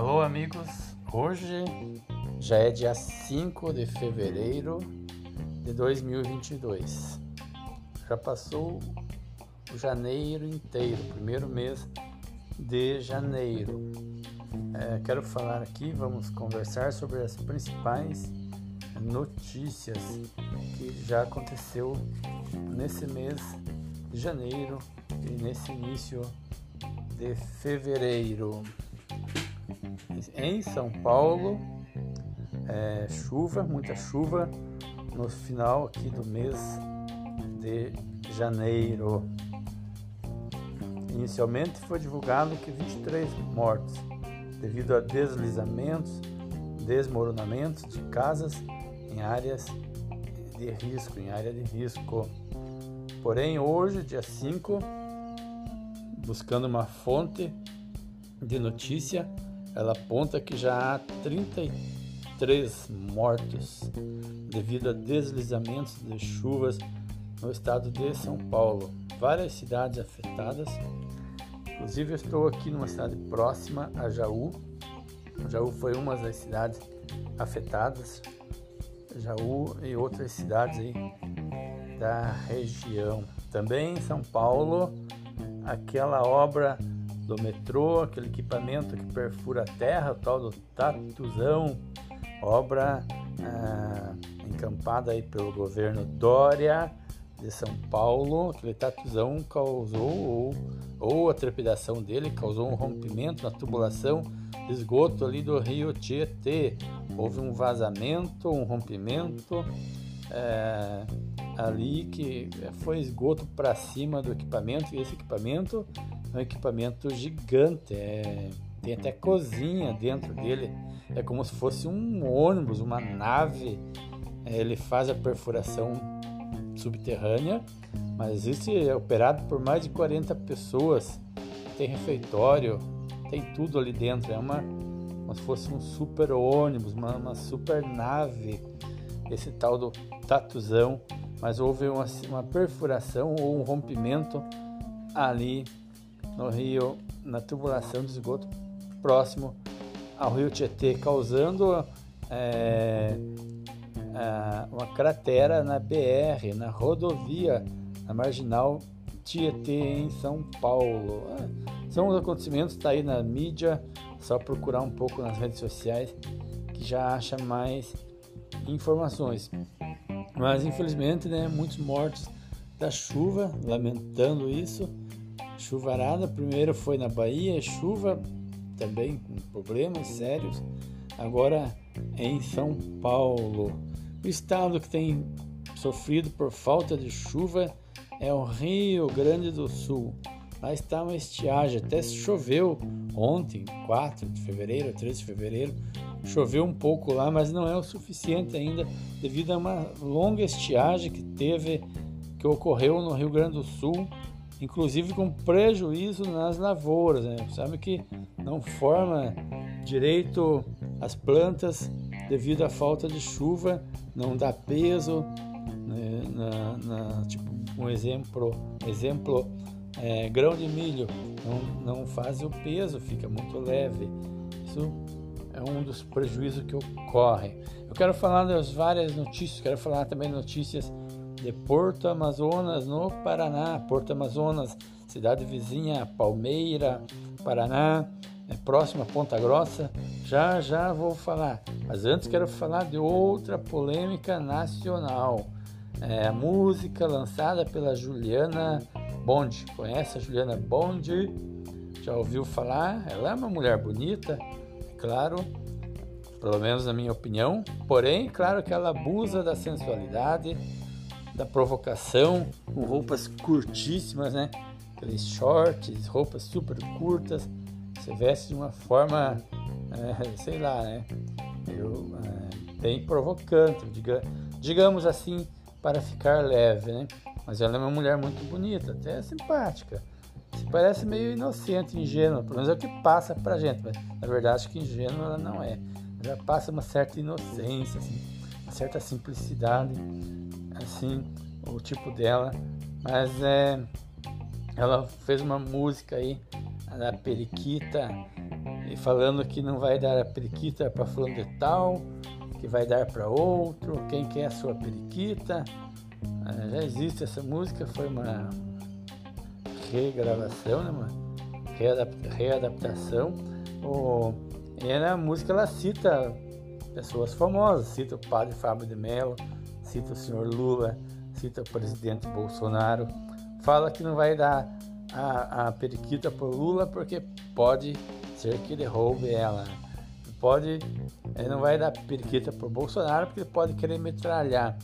Alô, amigos. Hoje já é dia 5 de fevereiro de 2022. Já passou o janeiro inteiro, primeiro mês de janeiro. É, quero falar aqui, vamos conversar sobre as principais notícias que já aconteceu nesse mês de janeiro e nesse início de fevereiro. Em São Paulo, é, chuva, muita chuva no final aqui do mês de janeiro. Inicialmente foi divulgado que 23 mortos devido a deslizamentos, desmoronamentos de casas em áreas de risco, em área de risco. Porém, hoje, dia 5, buscando uma fonte de notícia, ela aponta que já há 33 mortos devido a deslizamentos de chuvas no estado de São Paulo. Várias cidades afetadas. Inclusive, eu estou aqui numa cidade próxima a Jaú. Jaú foi uma das cidades afetadas. Jaú e outras cidades aí da região. Também em São Paulo, aquela obra do metrô, aquele equipamento que perfura a terra, o tal do tatuzão, obra ah, encampada aí pelo governo Dória de São Paulo, aquele tatuzão causou, ou, ou a trepidação dele causou um rompimento na tubulação de esgoto ali do rio Tietê. Houve um vazamento, um rompimento é, ali que foi esgoto para cima do equipamento, e esse equipamento um equipamento gigante, é, tem até cozinha dentro dele, é como se fosse um ônibus, uma nave. É, ele faz a perfuração subterrânea, mas existe é operado por mais de 40 pessoas. Tem refeitório, tem tudo ali dentro. É uma como se fosse um super ônibus, uma, uma super nave. Esse tal do tatuzão, mas houve uma, uma perfuração ou um rompimento ali no rio, na tubulação de esgoto próximo ao rio Tietê, causando é, uma cratera na BR, na rodovia, na marginal Tietê, em São Paulo. É, são os acontecimentos, está aí na mídia, só procurar um pouco nas redes sociais que já acha mais informações. Mas infelizmente, né, muitos mortos da chuva, lamentando isso. Chuvarada, primeiro foi na Bahia, chuva também com problemas sérios. Agora em São Paulo. O estado que tem sofrido por falta de chuva é o Rio Grande do Sul. Lá está uma estiagem, até choveu ontem, 4 de fevereiro, 13 de fevereiro, choveu um pouco lá, mas não é o suficiente ainda devido a uma longa estiagem que teve, que ocorreu no Rio Grande do Sul, inclusive com prejuízo nas lavouras. Né? Sabe que não forma direito as plantas devido à falta de chuva, não dá peso. Né? Na, na, tipo, um exemplo, exemplo é, grão de milho não, não faz o peso, fica muito leve. Isso é um dos prejuízos que ocorrem. Eu quero falar das várias notícias, quero falar também notícias de Porto Amazonas, no Paraná. Porto Amazonas, cidade vizinha, Palmeira, Paraná, é próxima Ponta Grossa. Já já vou falar, mas antes quero falar de outra polêmica nacional. É a música lançada pela Juliana Bond. Conhece a Juliana Bond? Já ouviu falar? Ela é uma mulher bonita, é claro, pelo menos na minha opinião. Porém, claro que ela abusa da sensualidade, da provocação, com roupas curtíssimas, né? Aqueles shorts, roupas super curtas. Você veste de uma forma, é, sei lá, né? Eu, é, bem provocante, diga, digamos assim, para ficar leve, né? Mas ela é uma mulher muito bonita, até simpática. Se parece meio inocente, ingênua, pelo menos é o que passa pra gente, mas na verdade acho que ingênua ela não é. Ela passa uma certa inocência, assim, uma certa simplicidade, assim, o tipo dela. Mas é, ela fez uma música aí, da Periquita, e falando que não vai dar a periquita para fulano de tal, que vai dar para outro, quem quer a sua periquita. É, já existe essa música, foi uma regravação, né, mano? readaptação. O, e na música ela cita pessoas famosas, cita o padre Fábio de Mello, cita o senhor Lula, cita o presidente Bolsonaro, fala que não vai dar a, a periquita para Lula porque pode ser que ele roube ela. Pode, ele não vai dar periquita para Bolsonaro porque ele pode querer metralhar.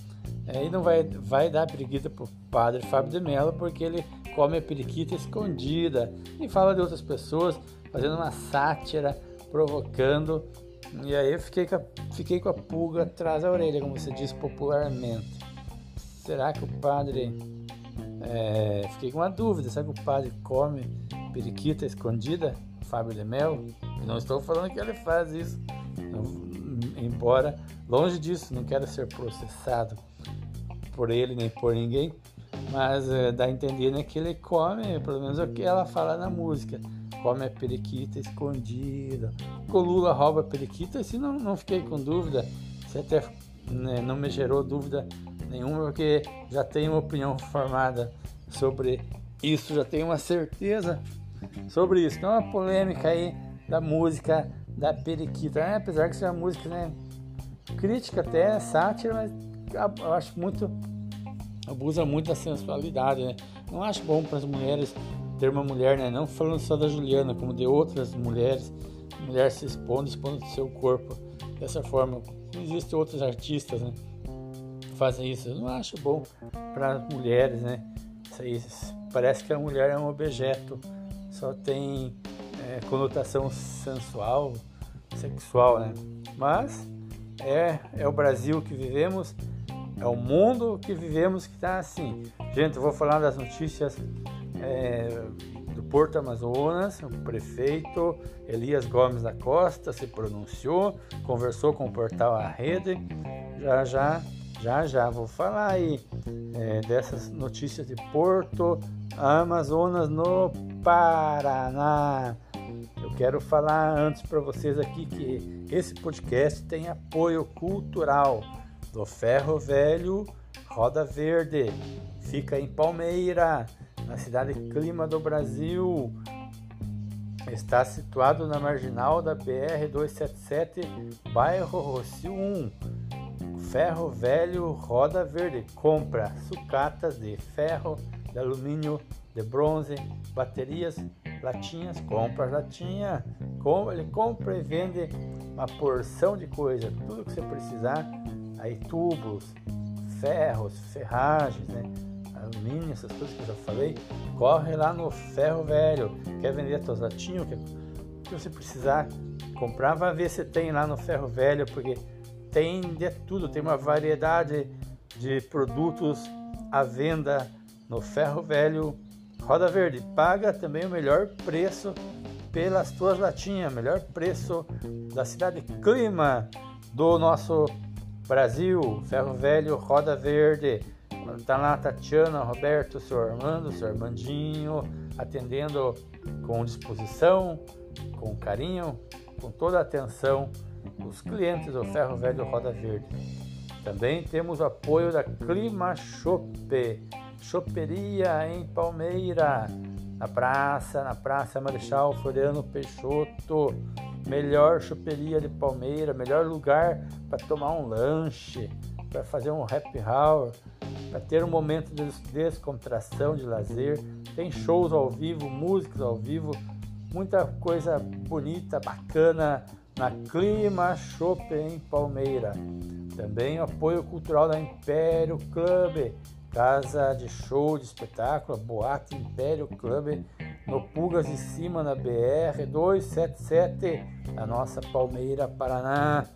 Aí não vai, vai dar periquita o padre Fábio de Mello porque ele come a periquita escondida e fala de outras pessoas, fazendo uma sátira, provocando. E aí eu fiquei com a, fiquei com a pulga atrás da orelha, como você diz popularmente. Será que o padre. É, fiquei com uma dúvida: será que o padre come periquita escondida? Fábio de Mel? Não estou falando que ele faz isso. embora, longe disso, não quero ser processado por ele nem por ninguém, mas é, dá a entender né, que ele come, pelo menos é o que ela fala na música, come a periquita escondida. O Lula rouba a periquita, assim não, não fiquei com dúvida, você até né, não me gerou dúvida nenhuma, porque já tenho uma opinião formada sobre isso, já tenho uma certeza sobre isso. Então, é uma polêmica aí da música da periquita, né? apesar que seja uma música né, crítica até, sátira, mas eu acho muito abusa muito da sensualidade, né? Não acho bom para as mulheres ter uma mulher, né? Não falando só da Juliana, como de outras mulheres, mulher se expondo, expondo do seu corpo dessa forma. Existem outros artistas, né? Que fazem isso. Eu não acho bom para as mulheres, né? Isso parece que a mulher é um objeto, só tem é, conotação sensual, sexual, né? Mas é, é o Brasil que vivemos é o mundo que vivemos que está assim. Gente, eu vou falar das notícias é, do Porto Amazonas. O prefeito Elias Gomes da Costa se pronunciou, conversou com o portal A Rede. Já, já, já, já vou falar aí é, dessas notícias de Porto Amazonas no Paraná. Eu quero falar antes para vocês aqui que esse podcast tem apoio cultural do Ferro Velho Roda Verde. Fica em Palmeira, na cidade Clima do Brasil. Está situado na marginal da BR 277, bairro Rocio 1. Ferro Velho Roda Verde compra sucatas de ferro, de alumínio, de bronze, baterias, latinhas, compra latinha, ele compra e vende uma porção de coisa, tudo que você precisar aí tubos, ferros, ferragens, né? Alumínio, essas coisas que eu já falei, corre lá no ferro velho. Quer vender tuas latinhas? O que você precisar comprar, vai ver se tem lá no ferro velho, porque tem de tudo, tem uma variedade de produtos à venda no ferro velho Roda Verde. Paga também o melhor preço pelas tuas latinhas, melhor preço da cidade Clima do nosso Brasil, Ferro Velho, Roda Verde. Tá lá a Tatiana, Roberto, o senhor Armando, o senhor Armandinho, atendendo com disposição, com carinho, com toda a atenção os clientes do Ferro Velho Roda Verde. Também temos o apoio da Clima Chope, Choperia em Palmeira, na praça, na Praça Marechal Floriano Peixoto melhor choperia de Palmeira, melhor lugar para tomar um lanche, para fazer um happy hour, para ter um momento de descontração, de lazer. Tem shows ao vivo, músicas ao vivo, muita coisa bonita, bacana na Clima Shop em Palmeira. Também o apoio cultural da Império Club, casa de show, de espetáculo, Boate Império Club no Pulgas de Cima, na BR 277, a nossa Palmeira, Paraná.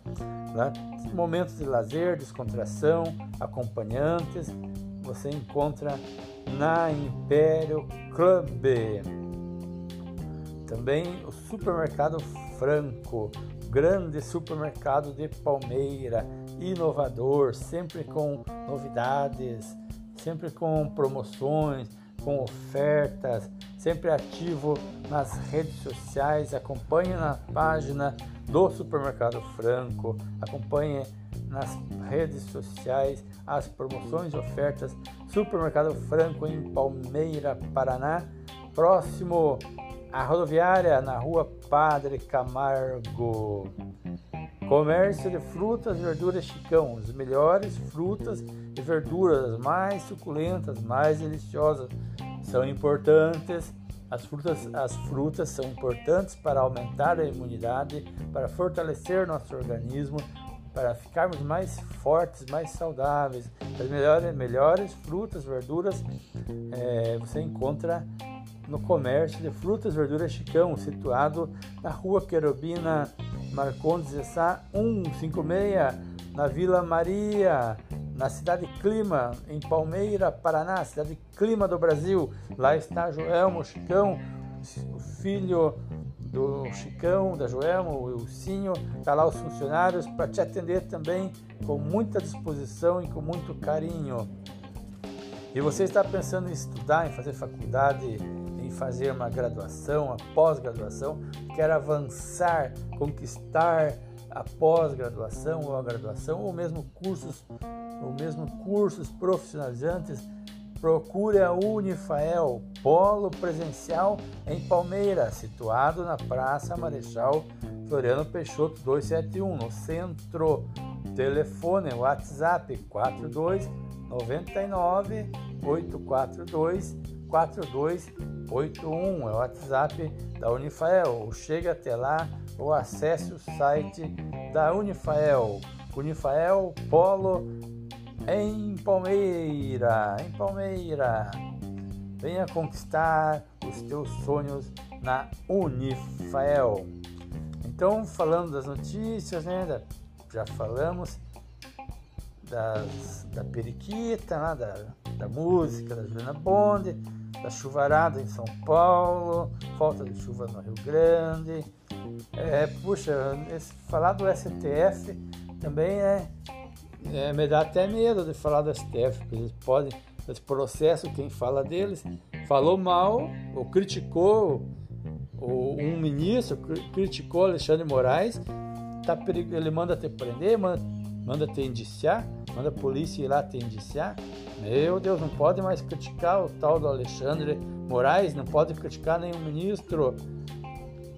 Lá, momentos de lazer, descontração, acompanhantes, você encontra na Império Club. Também o Supermercado Franco, grande supermercado de Palmeira, inovador, sempre com novidades, sempre com promoções, com ofertas, sempre ativo nas redes sociais, acompanhe na página do Supermercado Franco, acompanhe nas redes sociais as promoções e ofertas Supermercado Franco em Palmeira, Paraná, próximo à rodoviária na rua Padre Camargo. Comércio de frutas e verduras Chicão, as melhores frutas e verduras, as mais suculentas, mais deliciosas, são importantes. As frutas, as frutas são importantes para aumentar a imunidade, para fortalecer nosso organismo, para ficarmos mais fortes, mais saudáveis. As melhores, melhores frutas, verduras é, você encontra no comércio de frutas verduras Chicão, situado na rua Querubina Marcondes Sá 156, na Vila Maria, na cidade Clima, em Palmeira, Paraná, cidade Clima do Brasil. Lá está Joelmo Chicão, o filho do Chicão, da Joelma, o Ilcinho, está lá os funcionários para te atender também com muita disposição e com muito carinho. E você está pensando em estudar, em fazer faculdade, em fazer uma graduação, uma pós-graduação, quer avançar, conquistar a pós-graduação ou a graduação, ou mesmo cursos, ou mesmo cursos profissionalizantes, Procure a Unifael, polo presencial em Palmeiras, situado na Praça Marechal Floriano Peixoto 271, no centro. Telefone WhatsApp 42 99 842 4281 é o WhatsApp da Unifael. Ou chegue até lá ou acesse o site da Unifael. Unifael Polo em Palmeira, em Palmeira. Venha conquistar os teus sonhos na Unifael. Então, falando das notícias, né? já falamos das, da periquita, né, da, da música da Juliana Bonde, da chuvarada em São Paulo, falta de chuva no Rio Grande. É, puxa, esse, falar do STF também é é, me dá até medo de falar do STF, porque eles podem, esse processo, quem fala deles, falou mal ou criticou ou um ministro, criticou Alexandre Moraes, tá, ele manda te prender, manda, manda te indiciar, manda a polícia ir lá te indiciar. Meu Deus, não pode mais criticar o tal do Alexandre Moraes, não pode criticar nenhum ministro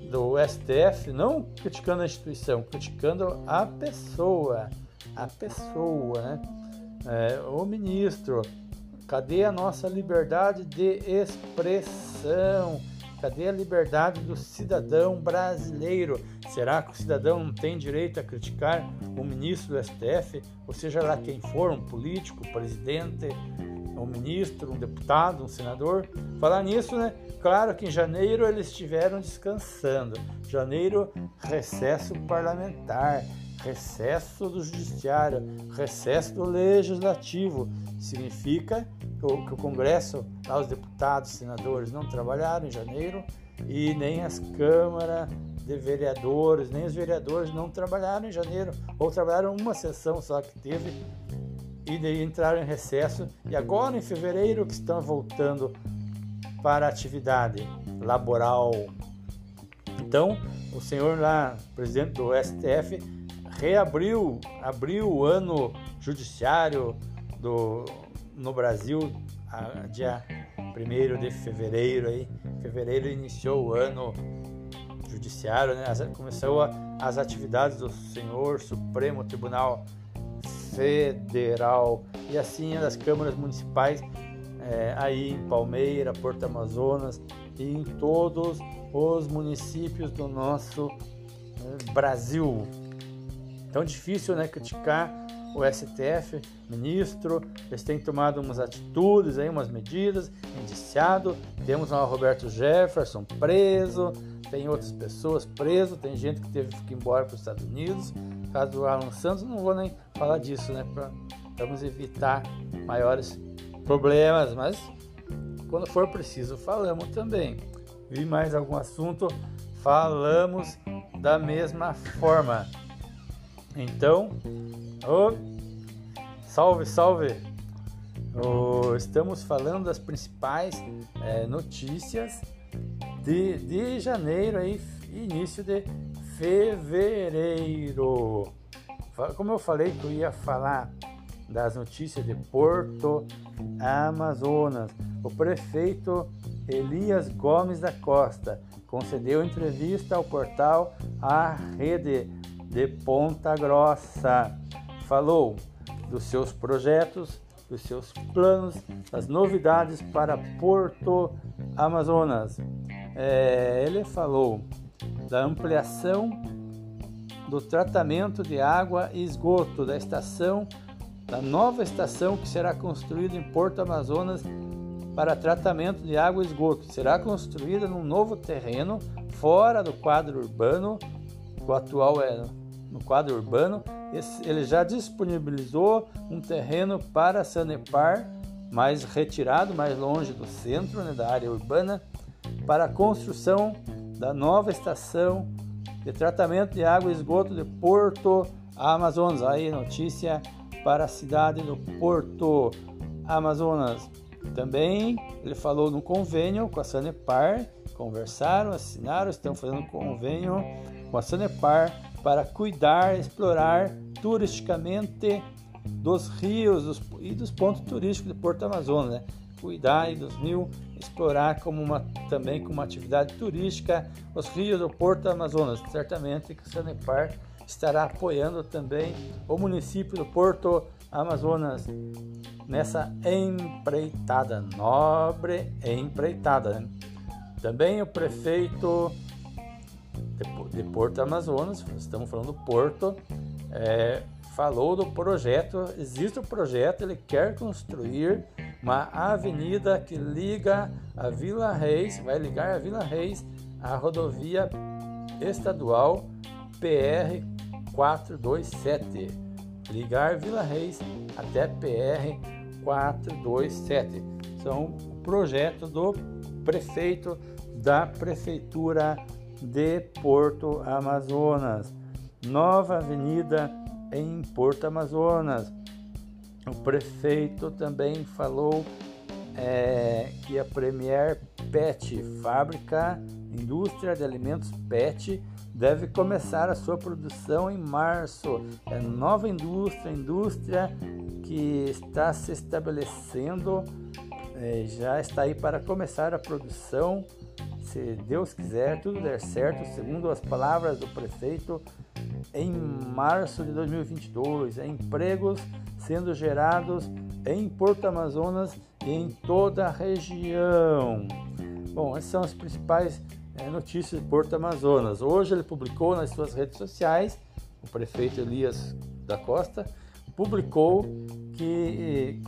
do STF, não criticando a instituição, criticando a pessoa a pessoa, né? É, o ministro, cadê a nossa liberdade de expressão? Cadê a liberdade do cidadão brasileiro? Será que o cidadão não tem direito a criticar o ministro do STF, ou seja lá quem for, um político, um presidente, um ministro, um deputado, um senador? Falar nisso, né? Claro que em janeiro eles estiveram descansando. Janeiro, recesso parlamentar recesso do judiciário, recesso do legislativo. Significa que o Congresso, os deputados, senadores não trabalharam em janeiro e nem as câmaras de vereadores, nem os vereadores não trabalharam em janeiro, ou trabalharam uma sessão só que teve e daí entraram em recesso e agora em fevereiro que estão voltando para a atividade laboral. Então, o senhor lá, presidente do STF, reabriu abriu o ano judiciário do, no Brasil, a, dia 1 de fevereiro. Aí, fevereiro iniciou o ano judiciário, né? começou a, as atividades do Senhor Supremo Tribunal Federal e assim das câmaras municipais é, aí em Palmeira, Porto Amazonas e em todos os municípios do nosso é, Brasil. Tão difícil, né, criticar o STF, ministro, eles têm tomado umas atitudes, aí, umas medidas, indiciado, temos lá o Roberto Jefferson preso, tem outras pessoas preso, tem gente que teve que ir embora para os Estados Unidos, caso do Alan Santos, não vou nem falar disso, né, para vamos evitar maiores problemas, mas quando for preciso falamos também. Vi mais algum assunto, falamos da mesma forma. Então, oh, salve, salve! Oh, estamos falando das principais é, notícias de, de janeiro aí, início de fevereiro. Como eu falei que eu ia falar das notícias de Porto Amazonas, o prefeito Elias Gomes da Costa concedeu entrevista ao portal A Rede de Ponta Grossa. Falou dos seus projetos, dos seus planos, das novidades para Porto Amazonas. É, ele falou da ampliação do tratamento de água e esgoto da estação, da nova estação que será construída em Porto Amazonas para tratamento de água e esgoto. Será construída num novo terreno fora do quadro urbano, o atual é no quadro urbano. Ele já disponibilizou um terreno para Sanepar, mais retirado, mais longe do centro, né, da área urbana, para a construção da nova estação de tratamento de água e esgoto de Porto Amazonas. Aí notícia para a cidade do Porto Amazonas. Também ele falou no convênio com a Sanepar, conversaram, assinaram, estão fazendo convênio com a Sanepar para cuidar, explorar turisticamente dos rios dos, e dos pontos turísticos de Porto Amazonas, né? cuidar dos mil, explorar como uma, também como uma atividade turística os rios do Porto Amazonas. Certamente que o Sanepar estará apoiando também o município do Porto Amazonas nessa empreitada, nobre empreitada. Né? Também o prefeito de Porto Amazonas, estamos falando do Porto, é, falou do projeto, existe o um projeto, ele quer construir uma avenida que liga a Vila Reis, vai ligar a Vila Reis à rodovia estadual PR 427 ligar Vila Reis até PR 427. São projeto do prefeito da Prefeitura de Porto Amazonas. Nova avenida em Porto Amazonas. O prefeito também falou é, que a Premier Pet, fábrica, indústria de alimentos Pet, deve começar a sua produção em março. É nova indústria, indústria que está se estabelecendo, é, já está aí para começar a produção. Se Deus quiser, tudo der certo, segundo as palavras do prefeito, em março de 2022. É empregos sendo gerados em Porto Amazonas e em toda a região. Bom, essas são as principais é, notícias de Porto Amazonas. Hoje ele publicou nas suas redes sociais, o prefeito Elias da Costa publicou que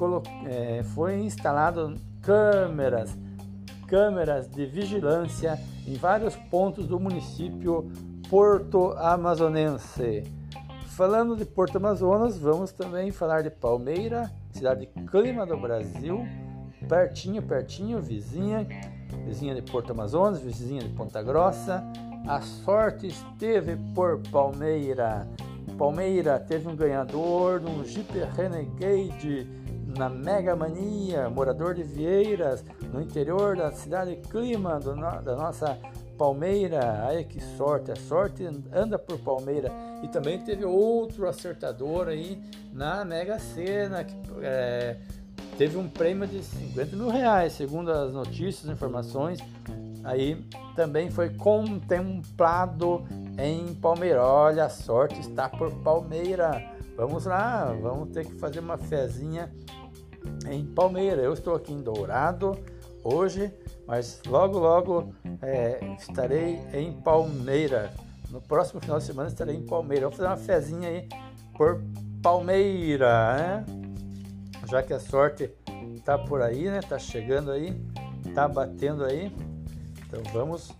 é, foi instalado câmeras, câmeras de vigilância em vários pontos do município Porto Amazonense. Falando de Porto Amazonas, vamos também falar de Palmeira, cidade clima do Brasil, pertinho, pertinho, vizinha, vizinha de Porto Amazonas, vizinha de Ponta Grossa. A sorte esteve por Palmeira. Palmeira teve um ganhador no Jeep Renegade na Mega Mania, morador de Vieiras, no interior da cidade Clima do, da nossa Palmeira. Ai que sorte, a sorte anda por Palmeira. E também teve outro acertador aí na Mega Sena, que é, teve um prêmio de 50 mil reais, segundo as notícias, informações. Aí também foi contemplado em Palmeira. Olha, a sorte está por Palmeira. Vamos lá, vamos ter que fazer uma fezinha em Palmeira. Eu estou aqui em Dourado hoje, mas logo, logo é, estarei em Palmeira. No próximo final de semana estarei em Palmeira. Vou fazer uma fezinha aí por Palmeira, né? já que a sorte está por aí, né? Tá chegando aí, tá batendo aí. Então vamos,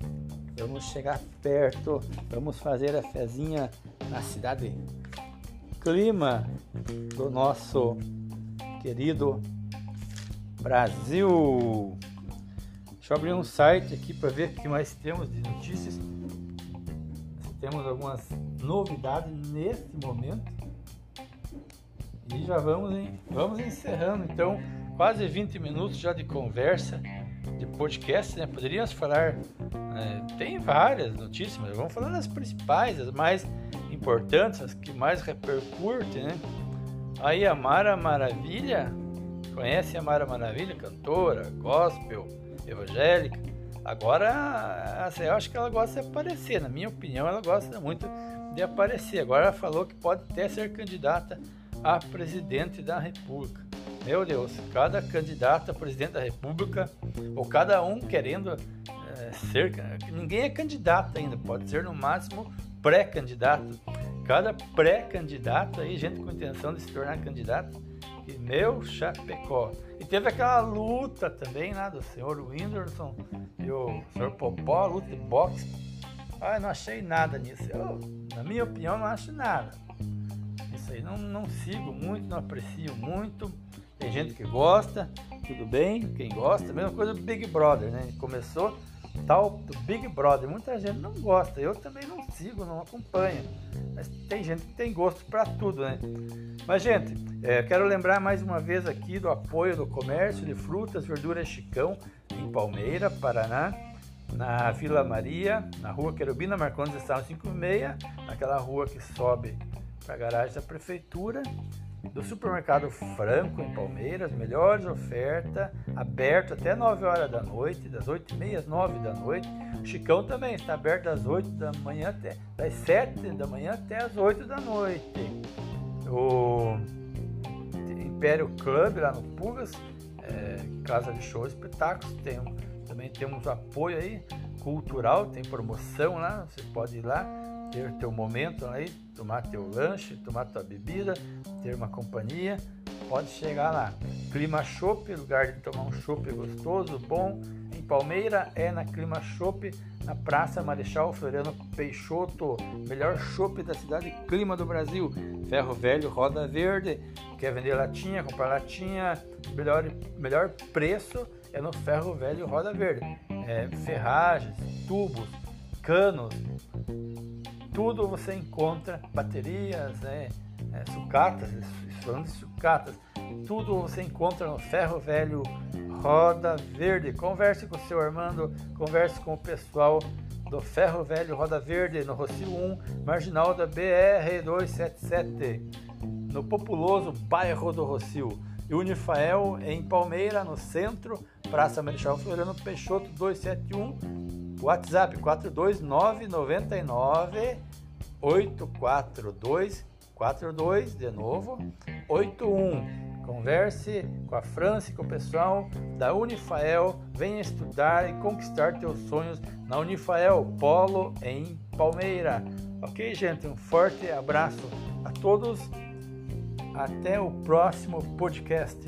vamos chegar perto, vamos fazer a fezinha na cidade clima do nosso querido Brasil. Deixa eu abrir um site aqui para ver o que mais temos de notícias. Temos algumas novidades neste momento. E já vamos, vamos encerrando então quase 20 minutos já de conversa, de podcast, né? Poderíamos falar, é, tem várias notícias, mas vamos falar das principais, as mais importantes, as que mais repercutem, né? Aí a Mara Maravilha, conhece a Mara Maravilha, cantora, gospel, evangélica. Agora, assim, eu acho que ela gosta de aparecer, na minha opinião, ela gosta muito de aparecer. Agora ela falou que pode até ser candidata a presidente da República. Meu Deus, cada candidato a presidente da República, ou cada um querendo é, ser, ninguém é candidato ainda, pode ser no máximo pré-candidato. Cada pré-candidato aí, gente com intenção de se tornar candidato, e meu chapecó. E teve aquela luta também lá do senhor Whindersson e o senhor Popó, luta de boxe. Ah, não achei nada nisso. Eu, na minha opinião, não acho nada. Isso aí não, não sigo muito, não aprecio muito. Tem gente que gosta, tudo bem, quem gosta, mesma coisa do Big Brother, né? Começou tal do Big Brother, muita gente não gosta, eu também não sigo, não acompanho. Mas tem gente que tem gosto para tudo, né? Mas, gente, é, quero lembrar mais uma vez aqui do apoio do comércio de frutas, verduras Chicão, em Palmeira, Paraná, na Vila Maria, na rua Querubina Marcondes, estado 56, naquela rua que sobe para a garagem da prefeitura do supermercado Franco em Palmeiras, melhores ofertas, aberto até 9 horas da noite, das 8 e meia às 9 da noite. O Chicão também está aberto das 8 da manhã até das 7 da manhã até as 8 da noite. O Império Club lá no Pugas, é, casa de show espetáculos, tem, também temos apoio aí cultural, tem promoção lá, você pode ir lá ter teu momento aí, tomar teu lanche, tomar tua bebida, ter uma companhia, pode chegar lá. Clima Shop, lugar de tomar um chopp gostoso, bom. Em Palmeira é na Clima Shop, na Praça Marechal Floriano Peixoto, melhor chopp da cidade Clima do Brasil. Ferro Velho, Roda Verde, quer vender latinha, comprar latinha, melhor, melhor preço é no Ferro Velho Roda Verde. É, ferragens, tubos, canos, tudo você encontra baterias, né, é, sucatas, falando de sucatas, tudo você encontra no Ferro Velho Roda Verde. Converse com o seu Armando, converse com o pessoal do Ferro Velho Roda Verde, no Rocio 1, marginal da BR 277, no populoso bairro do Rocio. E Unifael em Palmeira, no centro, Praça Marechal Floriano Peixoto 271 WhatsApp 42999 842 42 de novo 81. Converse com a França e com o pessoal da Unifael. Venha estudar e conquistar teus sonhos na Unifael Polo em Palmeira. Ok, gente? Um forte abraço a todos. Até o próximo podcast.